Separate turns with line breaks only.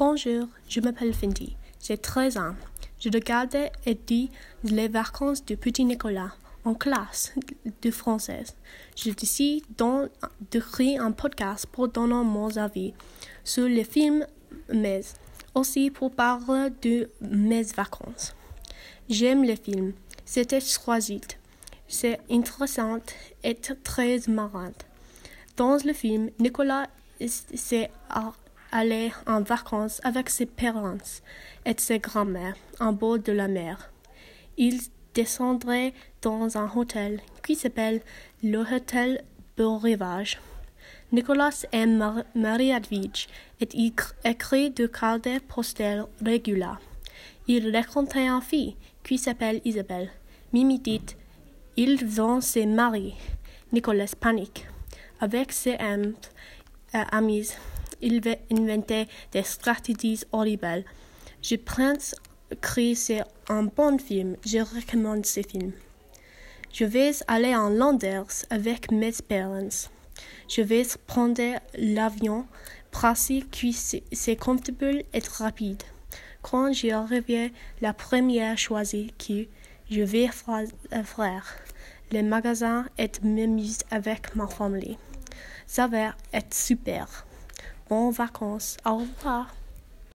Bonjour, je m'appelle Findy. J'ai 13 ans. Je regardais et dis les vacances du petit Nicolas en classe de français. Je décide donc de créer un podcast pour donner mon avis sur les films, mais aussi pour parler de mes vacances. J'aime les films. C'était choisi. C'est intéressant et très marrant. Dans le film, Nicolas s'est allé en vacances avec ses parents et ses grands-mères en bord de la mer. Il descendrait dans un hôtel qui s'appelle le Hôtel Beau Rivage. Nicolas aime Marie-Edwige et il écrit de cartes postales réguliers. Il racontait une fille qui s'appelle Isabelle. Mimi dit ils vont se marier. Nicolas panique. Avec ses amis, il inventait des stratégies horribles. Je pense que c'est un bon film. Je recommande ce film. Je vais aller en Landers avec mes parents. Je vais prendre l'avion pratique qui c'est confortable et rapide. Quand j'y arriverai, la première choisie que je vais faire le magasin et m'amuse avec ma famille. Ça va être super. Bonnes vacances. Au revoir.